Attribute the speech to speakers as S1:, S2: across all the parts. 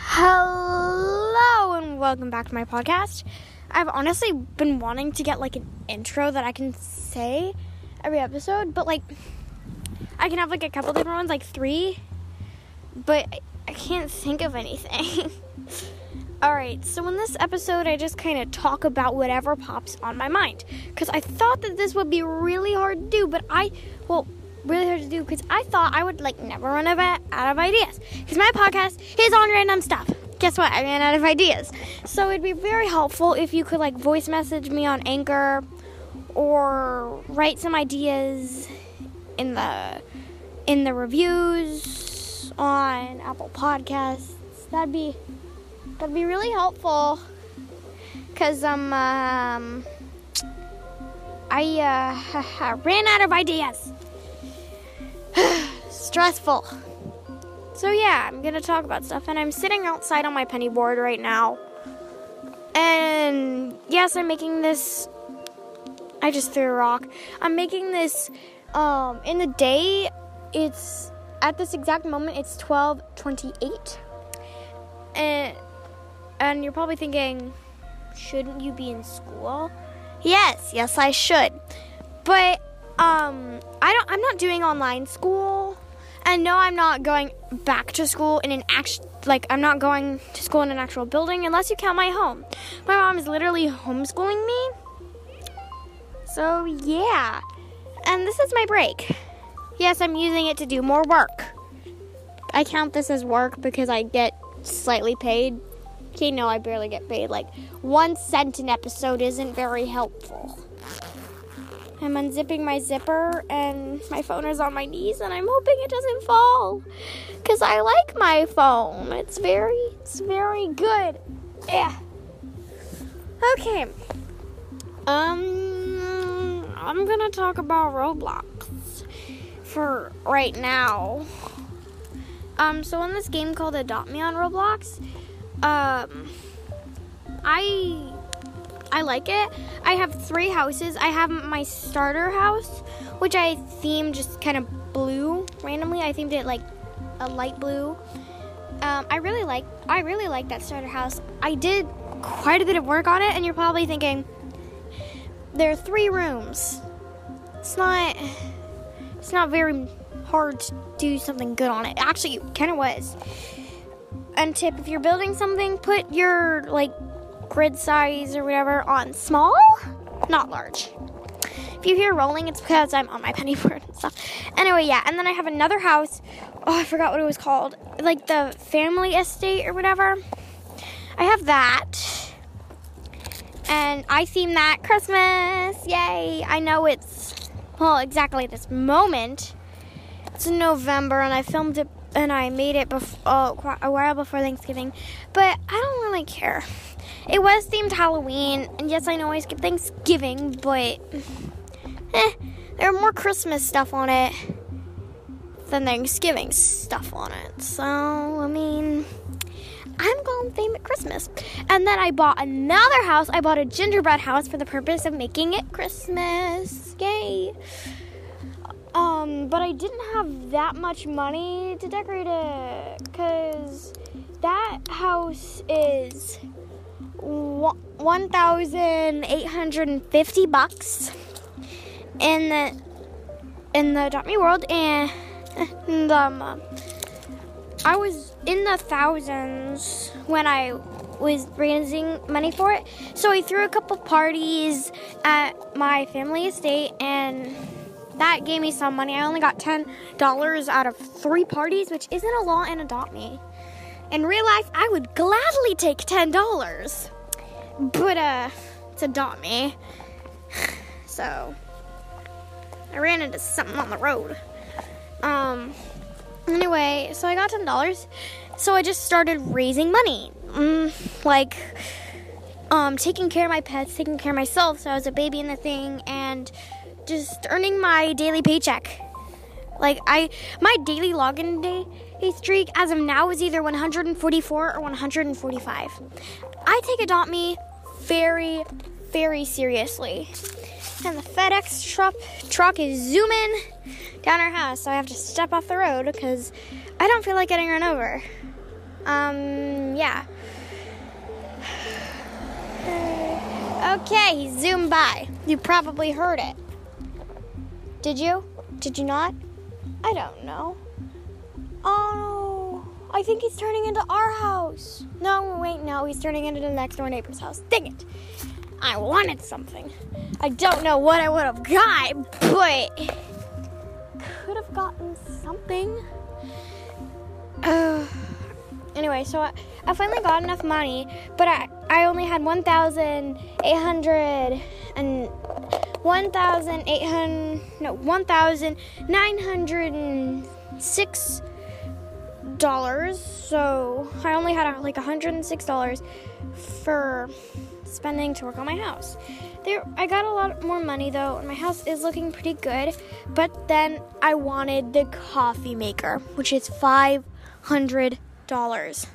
S1: Hello and welcome back to my podcast. I've honestly been wanting to get like an intro that I can say every episode, but like I can have like a couple different ones, like three, but I can't think of anything. Alright, so in this episode, I just kind of talk about whatever pops on my mind. Because I thought that this would be really hard to do, but I, well, really hard to do because I thought I would like never run out of ideas. Because my podcast is on random stuff. Guess what? I ran out of ideas. So it'd be very helpful if you could like voice message me on Anchor or write some ideas in the in the reviews on Apple Podcasts. That'd be that'd be really helpful. Cause um, um I uh, ran out of ideas. Stressful. So yeah, I'm gonna talk about stuff, and I'm sitting outside on my penny board right now. And yes, I'm making this. I just threw a rock. I'm making this. Um, in the day, it's at this exact moment. It's 12:28, and and you're probably thinking, shouldn't you be in school? Yes, yes, I should. But um, I don't. I'm not doing online school, and no, I'm not going back to school in an act. Like I'm not going to school in an actual building unless you count my home. My mom is literally homeschooling me. So yeah, and this is my break. Yes, I'm using it to do more work. I count this as work because I get slightly paid. Okay, no, I barely get paid. Like one cent an episode isn't very helpful. I'm unzipping my zipper and my phone is on my knees and I'm hoping it doesn't fall cuz I like my phone. It's very it's very good. Yeah. Okay. Um I'm going to talk about Roblox for right now. Um so in this game called Adopt Me on Roblox, um I I like it. I have three houses. I have my starter house, which I themed just kind of blue randomly. I themed it like a light blue. Um, I really like I really like that starter house. I did quite a bit of work on it, and you're probably thinking there are three rooms. It's not it's not very hard to do something good on it. Actually, it kind of was. And tip: if you're building something, put your like grid size or whatever on small, not large. If you hear rolling, it's because I'm on my penny board and stuff. Anyway, yeah, and then I have another house. Oh, I forgot what it was called. Like the family estate or whatever. I have that. And I theme that Christmas. Yay! I know it's, well, exactly this moment. It's November and I filmed it and I made it bef- oh, a while before Thanksgiving. But I don't really care. It was themed Halloween, and yes, I know I skipped Thanksgiving, but eh, there are more Christmas stuff on it than Thanksgiving stuff on it. So, I mean, I'm going to theme it Christmas. And then I bought another house. I bought a gingerbread house for the purpose of making it Christmas. Yay! Um, but I didn't have that much money to decorate it because that house is 1,850 bucks in the in the Adopt Me world, and, um, I was in the thousands when I was raising money for it. So I threw a couple parties at my family estate, and that gave me some money. I only got ten dollars out of three parties, which isn't a lot in Adopt Me. In real life, I would gladly take ten dollars, but uh, it's Adopt Me. So I ran into something on the road. Um. Anyway, so I got ten dollars. So I just started raising money, mm, like um, taking care of my pets, taking care of myself. So I was a baby in the thing, and just earning my daily paycheck. Like I, my daily login day streak as of now is either 144 or 145. I take Adopt Me very, very seriously. And the FedEx truck truck is zooming down our house, so I have to step off the road because I don't feel like getting run over. Um, yeah. Okay, he zoomed by. You probably heard it. Did you? Did you not? I don't know. Oh, I think he's turning into our house. No, wait, no, he's turning into the next door neighbor's house. Dang it. I wanted something. I don't know what I would have got, but could have gotten something. Uh, anyway, so I, I finally got enough money, but I, I only had 1,800 and 1,800, no, 1,906 dollars. So I only had uh, like 106 dollars for spending to work on my house. There, I got a lot more money though, and my house is looking pretty good. But then I wanted the coffee maker, which is five hundred dollars.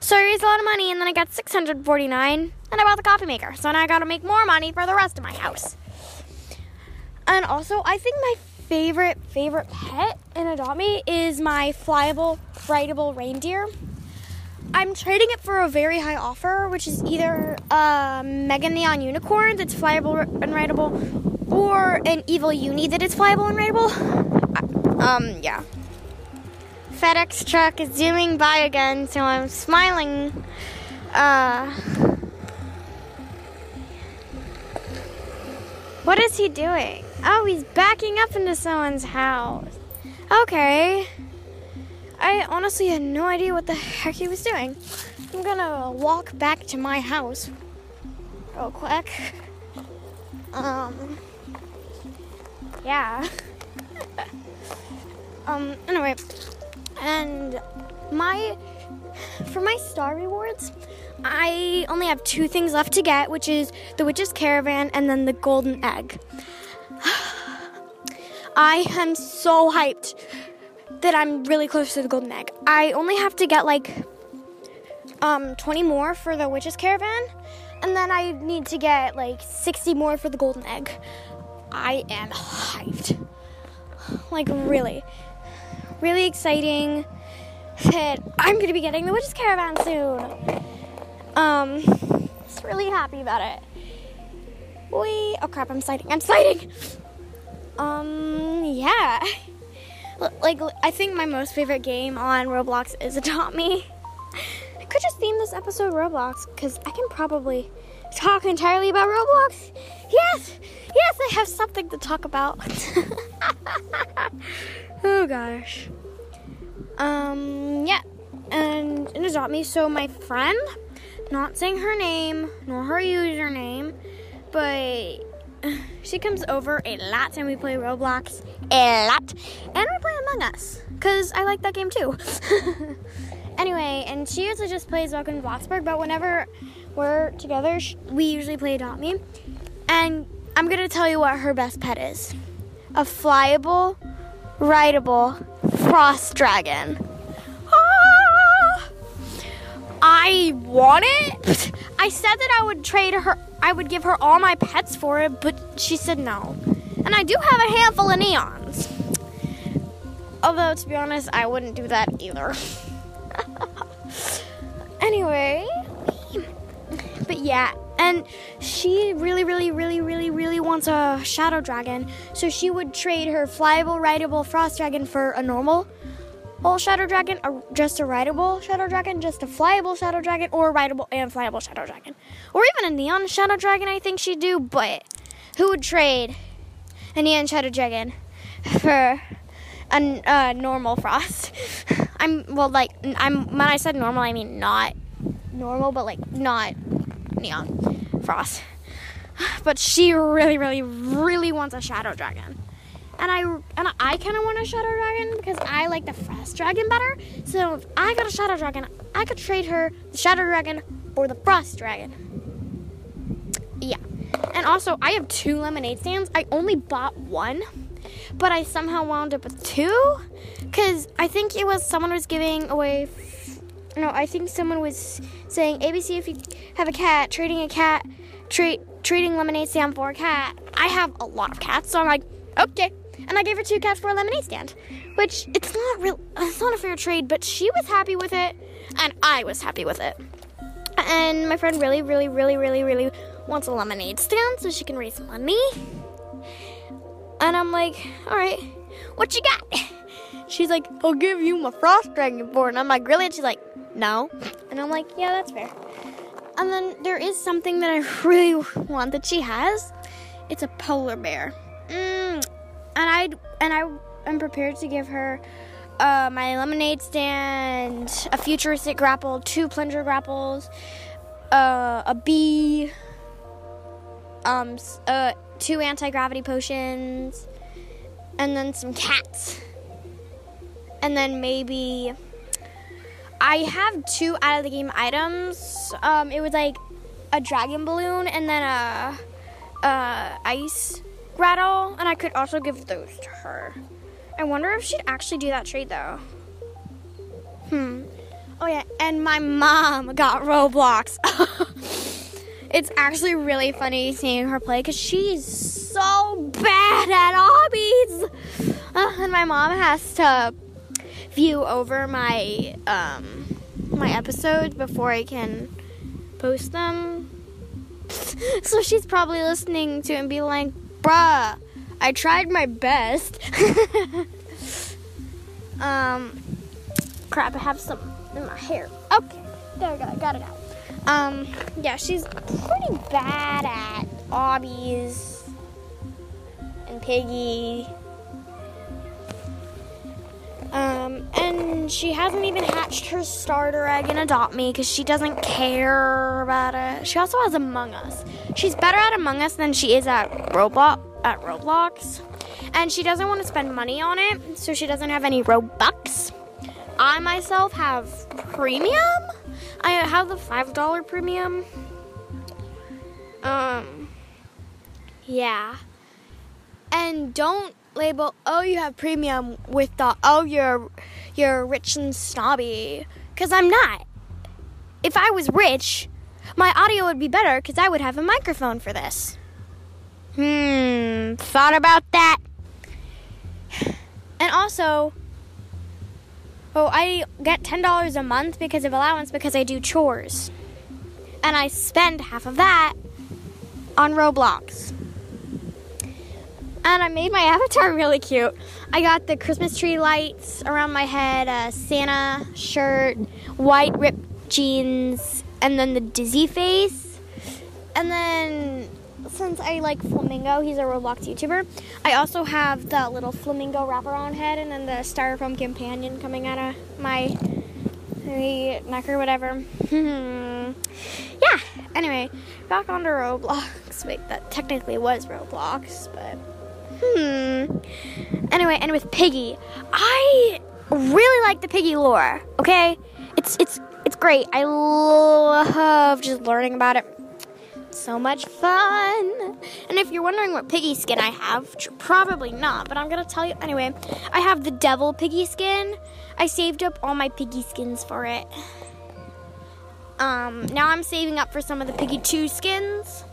S1: So I raised a lot of money, and then I got six hundred forty-nine, and I bought the coffee maker. So now I got to make more money for the rest of my house. And also, I think my favorite favorite pet in Adopt Me is my flyable, rideable reindeer. I'm trading it for a very high offer, which is either a Mega Neon Unicorn that's flyable and rideable, or an Evil Uni that is flyable and rideable. Um, yeah. FedEx truck is zooming by again, so I'm smiling. Uh, what is he doing? Oh, he's backing up into someone's house. Okay. I honestly had no idea what the heck he was doing. I'm gonna walk back to my house real quick. Um, yeah. um, anyway, and my, for my star rewards, I only have two things left to get, which is the Witch's Caravan and then the Golden Egg. I am so hyped that I'm really close to the golden egg. I only have to get like um 20 more for the witch's caravan and then I need to get like 60 more for the golden egg. I am hyped. Like really. Really exciting that I'm going to be getting the witch's caravan soon. Um just really happy about it. We oh crap, I'm sliding. I'm sliding. Um yeah like I think my most favorite game on Roblox is Adopt Me. I could just theme this episode Roblox because I can probably talk entirely about Roblox. Yes, yes, I have something to talk about. oh gosh. Um, yeah, and in Adopt Me, so my friend, not saying her name nor her username, but she comes over a lot and we play Roblox a lot. And we play Among Us because I like that game too. anyway, and she usually just plays Welcome to Bloxburg, but whenever we're together, we usually play Adopt Me. And I'm going to tell you what her best pet is a flyable, rideable frost dragon. Ah! I want it. I said that I would trade her I would give her all my pets for it, but she said no. And I do have a handful of neons. Although, to be honest, I wouldn't do that either. anyway, but yeah, and she really, really, really, really, really wants a shadow dragon. So she would trade her flyable, rideable frost dragon for a normal whole shadow dragon, or just a rideable shadow dragon, just a flyable shadow dragon, or a rideable and flyable shadow dragon, or even a neon shadow dragon. I think she'd do. But who would trade a neon shadow dragon for a uh, normal frost? I'm well, like I'm when I said normal, I mean not normal, but like not neon frost. But she really, really, really wants a shadow dragon and I and I kind of want a shadow dragon because I like the frost dragon better. So if I got a shadow dragon, I could trade her the shadow dragon or the frost dragon. Yeah, and also I have two lemonade stands. I only bought one, but I somehow wound up with two because I think it was someone was giving away. F- no, I think someone was saying ABC if you have a cat, trading a cat, trade trading lemonade stand for a cat. I have a lot of cats, so I'm like, okay and I gave her two cats for a lemonade stand, which it's not real. It's not a fair trade, but she was happy with it, and I was happy with it. And my friend really, really, really, really, really wants a lemonade stand so she can raise money. And I'm like, all right, what you got? She's like, I'll give you my frost dragon it. And I'm like, really? And she's like, no. And I'm like, yeah, that's fair. And then there is something that I really want that she has. It's a polar bear. Mm, I and I am prepared to give her uh, my lemonade stand, a futuristic grapple, two plunger grapples, uh, a bee, um, uh, two anti gravity potions, and then some cats, and then maybe I have two out of the game items. Um, it was like a dragon balloon and then a, a ice rattle, and I could also give those to her. I wonder if she'd actually do that trade though. Hmm. Oh yeah, and my mom got Roblox. it's actually really funny seeing her play because she's so bad at obbies. Uh, and my mom has to view over my um, my episodes before I can post them. so she's probably listening to and be like, "Bruh, I tried my best." um, crap, I have some in my hair. Okay, there we go. Got it out. Um, yeah, she's pretty bad at obbies and piggy um, and she hasn't even hatched her starter egg and adopt me because she doesn't care about it. She also has Among Us. She's better at Among Us than she is at Roblox. At Roblox, and she doesn't want to spend money on it, so she doesn't have any Robux. I myself have premium. I have the five dollar premium. Um, yeah, and don't label oh you have premium with the oh you're you're rich and snobby. Because i'm not. If i was rich my audio would be better because i would have a microphone for this. Hmm thought about that. And also oh i get $10 a month because of allowance because i do chores. And i spend half of that on roblox and I made my avatar really cute. I got the Christmas tree lights around my head, a Santa shirt, white ripped jeans, and then the dizzy face. And then since I like Flamingo, he's a Roblox YouTuber, I also have the little Flamingo wraparound head and then the styrofoam companion coming out of my my neck or whatever. yeah, anyway, back onto Roblox. Wait, that technically was Roblox, but. Hmm. Anyway, and with Piggy, I really like the Piggy lore. Okay, it's it's it's great. I love just learning about it. So much fun. And if you're wondering what piggy skin I have, probably not, but I'm gonna tell you anyway. I have the devil piggy skin. I saved up all my piggy skins for it. Um, now I'm saving up for some of the piggy 2 skins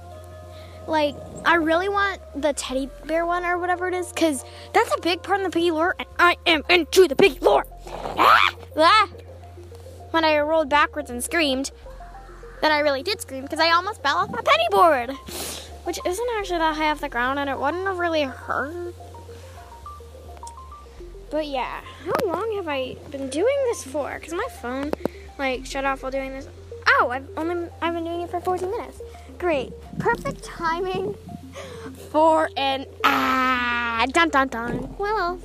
S1: like I really want the teddy bear one or whatever it is, because that's a big part in the piggy lore, and I am into the piggy lore. Ah! Ah! When I rolled backwards and screamed, then I really did scream because I almost fell off my penny board, which isn't actually that high off the ground, and it wouldn't have really hurt. But yeah, how long have I been doing this for? Because my phone like shut off while doing this. Oh, I've only I've been doing it for 14 minutes. Great. Perfect timing for an ad. Dun dun dun. Well,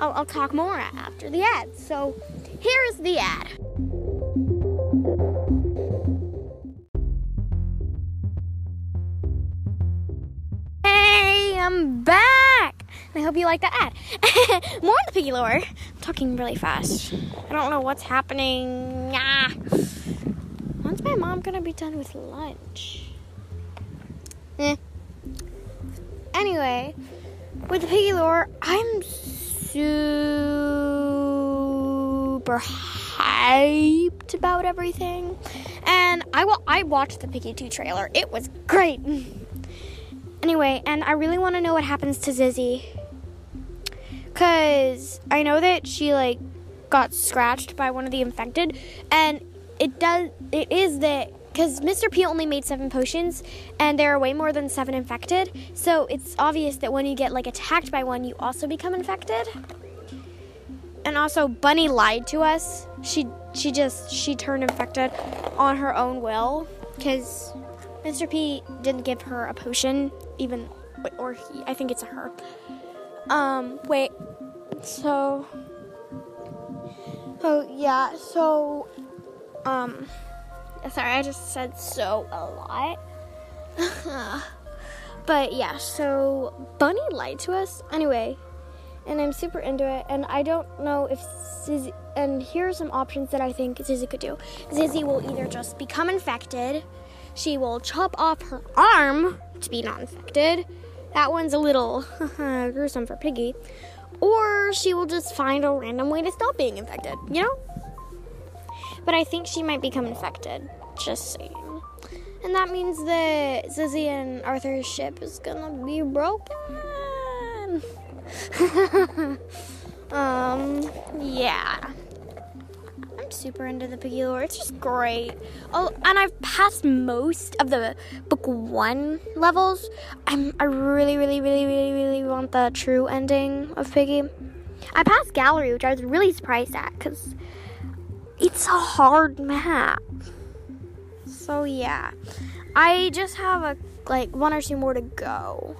S1: I'll, I'll talk more after the ad. So here is the ad. Hey, I'm back. I hope you like the ad. more on the piggy lore. I'm talking really fast. I don't know what's happening. Ah. When's my mom gonna be done with lunch? Eh. Anyway, with the piggy lore, I'm super hyped about everything. And I will I watched the Piggy 2 trailer. It was great. anyway, and I really want to know what happens to Zizzy. Cause I know that she like got scratched by one of the infected, and it does. It is that because Mr. P only made seven potions, and there are way more than seven infected. So it's obvious that when you get like attacked by one, you also become infected. And also, Bunny lied to us. She she just she turned infected on her own will because Mr. P didn't give her a potion, even or he. I think it's a her. Um, wait. So. Oh yeah. So. Um. Sorry, I just said so a lot. but yeah, so Bunny lied to us. Anyway, and I'm super into it. And I don't know if Zizzy. And here are some options that I think Zizzy could do. Zizzy will either just become infected, she will chop off her arm to be not infected. That one's a little gruesome for Piggy. Or she will just find a random way to stop being infected, you know? But I think she might become infected. Just saying. And that means that Zizzy and Arthur's ship is gonna be broken. um, yeah. I'm super into the Piggy lore. It's just great. Oh, and I've passed most of the book one levels. I'm I really, really, really, really, really want the true ending of Piggy. I passed Gallery, which I was really surprised at because it's a hard map. So yeah, I just have a like one or two more to go.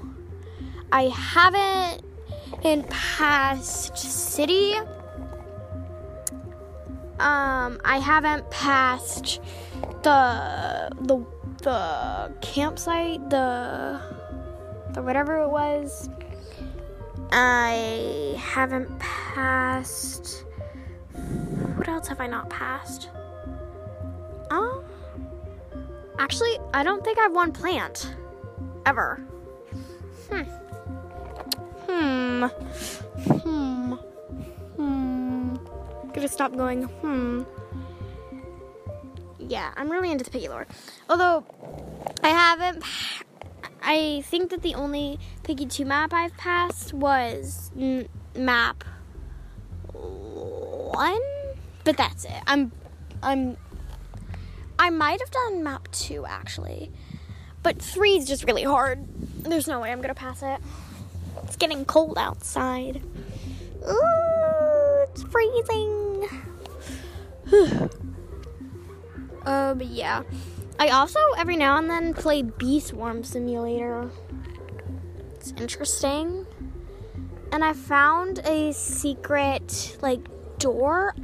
S1: I haven't in past city. Um, I haven't passed the the the campsite, the the whatever it was. I haven't passed. What else have I not passed? Um, actually, I don't think I've won plant ever. Hmm. Hmm. Hmm. Hmm. Gonna stop going, hmm. Yeah, I'm really into the Piggy lore. Although, I haven't. I think that the only Piggy 2 map I've passed was n- map 1? But that's it. I'm. I'm. I might have done map 2 actually. But 3 is just really hard. There's no way I'm gonna pass it. It's getting cold outside. Ooh, it's freezing. Uh, but yeah. I also every now and then play Bee Swarm Simulator. It's interesting. And I found a secret like door.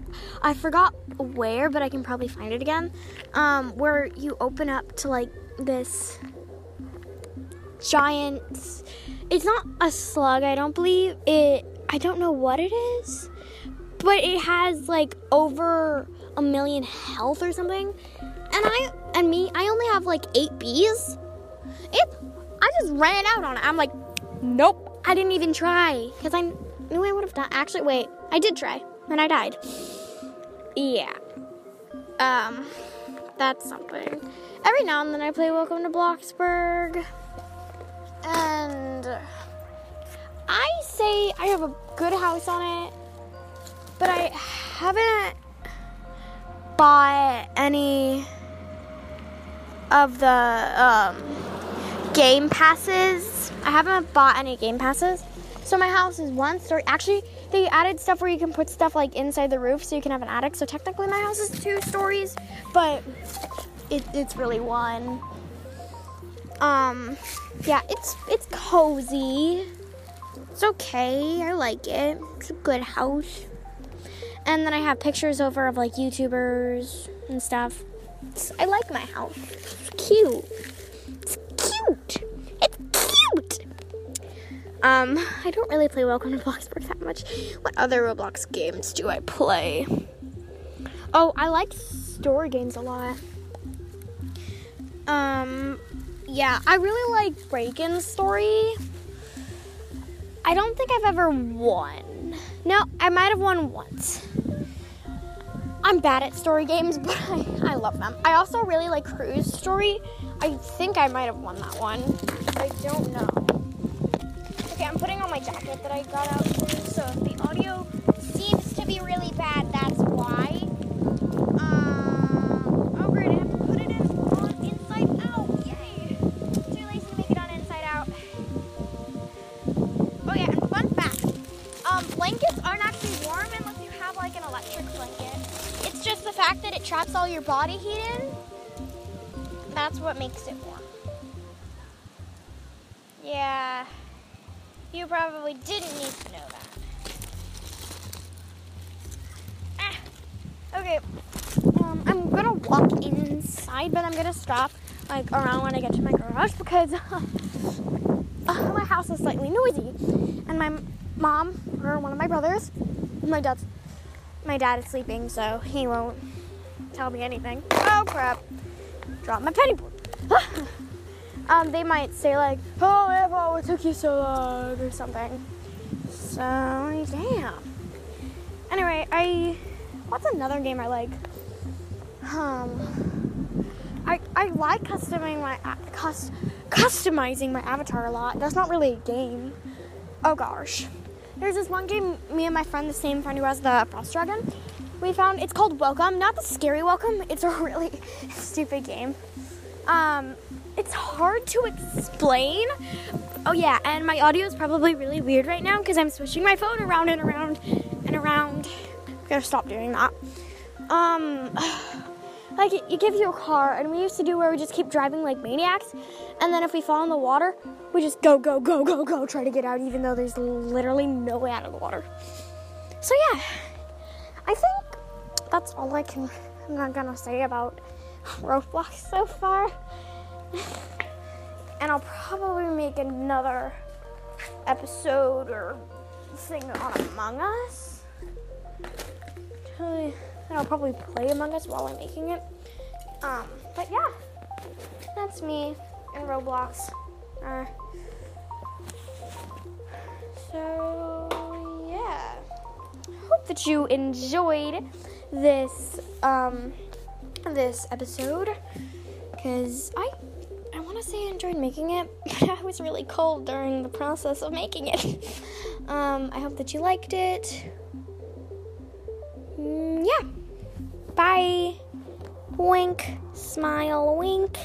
S1: I forgot where, but I can probably find it again. Um, where you open up to like this giant it's not a slug, I don't believe. It I don't know what it is, but it has like over a million health or something. And I and me, I only have like 8 bees. It I just ran out on it. I'm like, "Nope, I didn't even try cuz I knew I would have done. Actually, wait. I did try and I died. Yeah. Um that's something. Every now and then I play Welcome to Bloxburg. And I say I have a good house on it, but I haven't bought any of the um, game passes. I haven't bought any game passes. So my house is one story. Actually, they added stuff where you can put stuff like inside the roof so you can have an attic. So technically my house is two stories, but it, it's really one. Um, yeah, it's it's cozy. It's okay. I like it. It's a good house. And then I have pictures over of like YouTubers and stuff. It's, I like my house. It's cute. It's cute. It's cute. Um, I don't really play Welcome to Bloxburg that much. What other Roblox games do I play? Oh, I like story games a lot. Um, yeah, I really like Breakin's story. I don't think I've ever won. No, I might have won once. I'm bad at story games, but I, I love them. I also really like Cruise Story. I think I might have won that one. I don't know. Okay, I'm putting on my jacket that I got out here, so if the audio seems to be really bad, that's why. Um, oh great, I have to put it on inside out. Yay! Too lazy to make it on inside out. Oh yeah, fun fact, um, blankets aren't actually warm unless you have like an electric blanket. It's just the fact that it traps all your body heat in. That's what makes it warm. Yeah. You probably didn't need to know that. Ah, okay. Um, I'm gonna walk inside, but I'm gonna stop like around when I get to my garage because uh, my house is slightly noisy, and my mom or one of my brothers, my dad's, my dad is sleeping, so he won't tell me anything. Oh crap! Drop my penny board. um, they might say like, "Oh, what took you so long?" or something. So damn. Anyway, I what's another game I like? Um, I I like customizing my cust, customizing my avatar a lot. That's not really a game. Oh gosh, there's this one game me and my friend, the same friend who has the Frost Dragon, we found. It's called Welcome, not the scary Welcome. It's a really stupid game. Um, it's hard to explain. Oh yeah, and my audio is probably really weird right now because I'm switching my phone around and around and around. I gotta stop doing that. Um, like it gives you a car, and we used to do where we just keep driving like maniacs, and then if we fall in the water, we just go, go, go, go, go, try to get out, even though there's literally no way out of the water. So yeah, I think that's all I can. I'm not gonna say about Roblox so far. And I'll probably make another episode or thing on Among Us. And I'll probably play Among Us while I'm making it. Um, but yeah, that's me in Roblox. Uh, so yeah, hope that you enjoyed this um, this episode because I I enjoyed making it, but I was really cold during the process of making it. um, I hope that you liked it. Mm, yeah. Bye. Wink. Smile. Wink.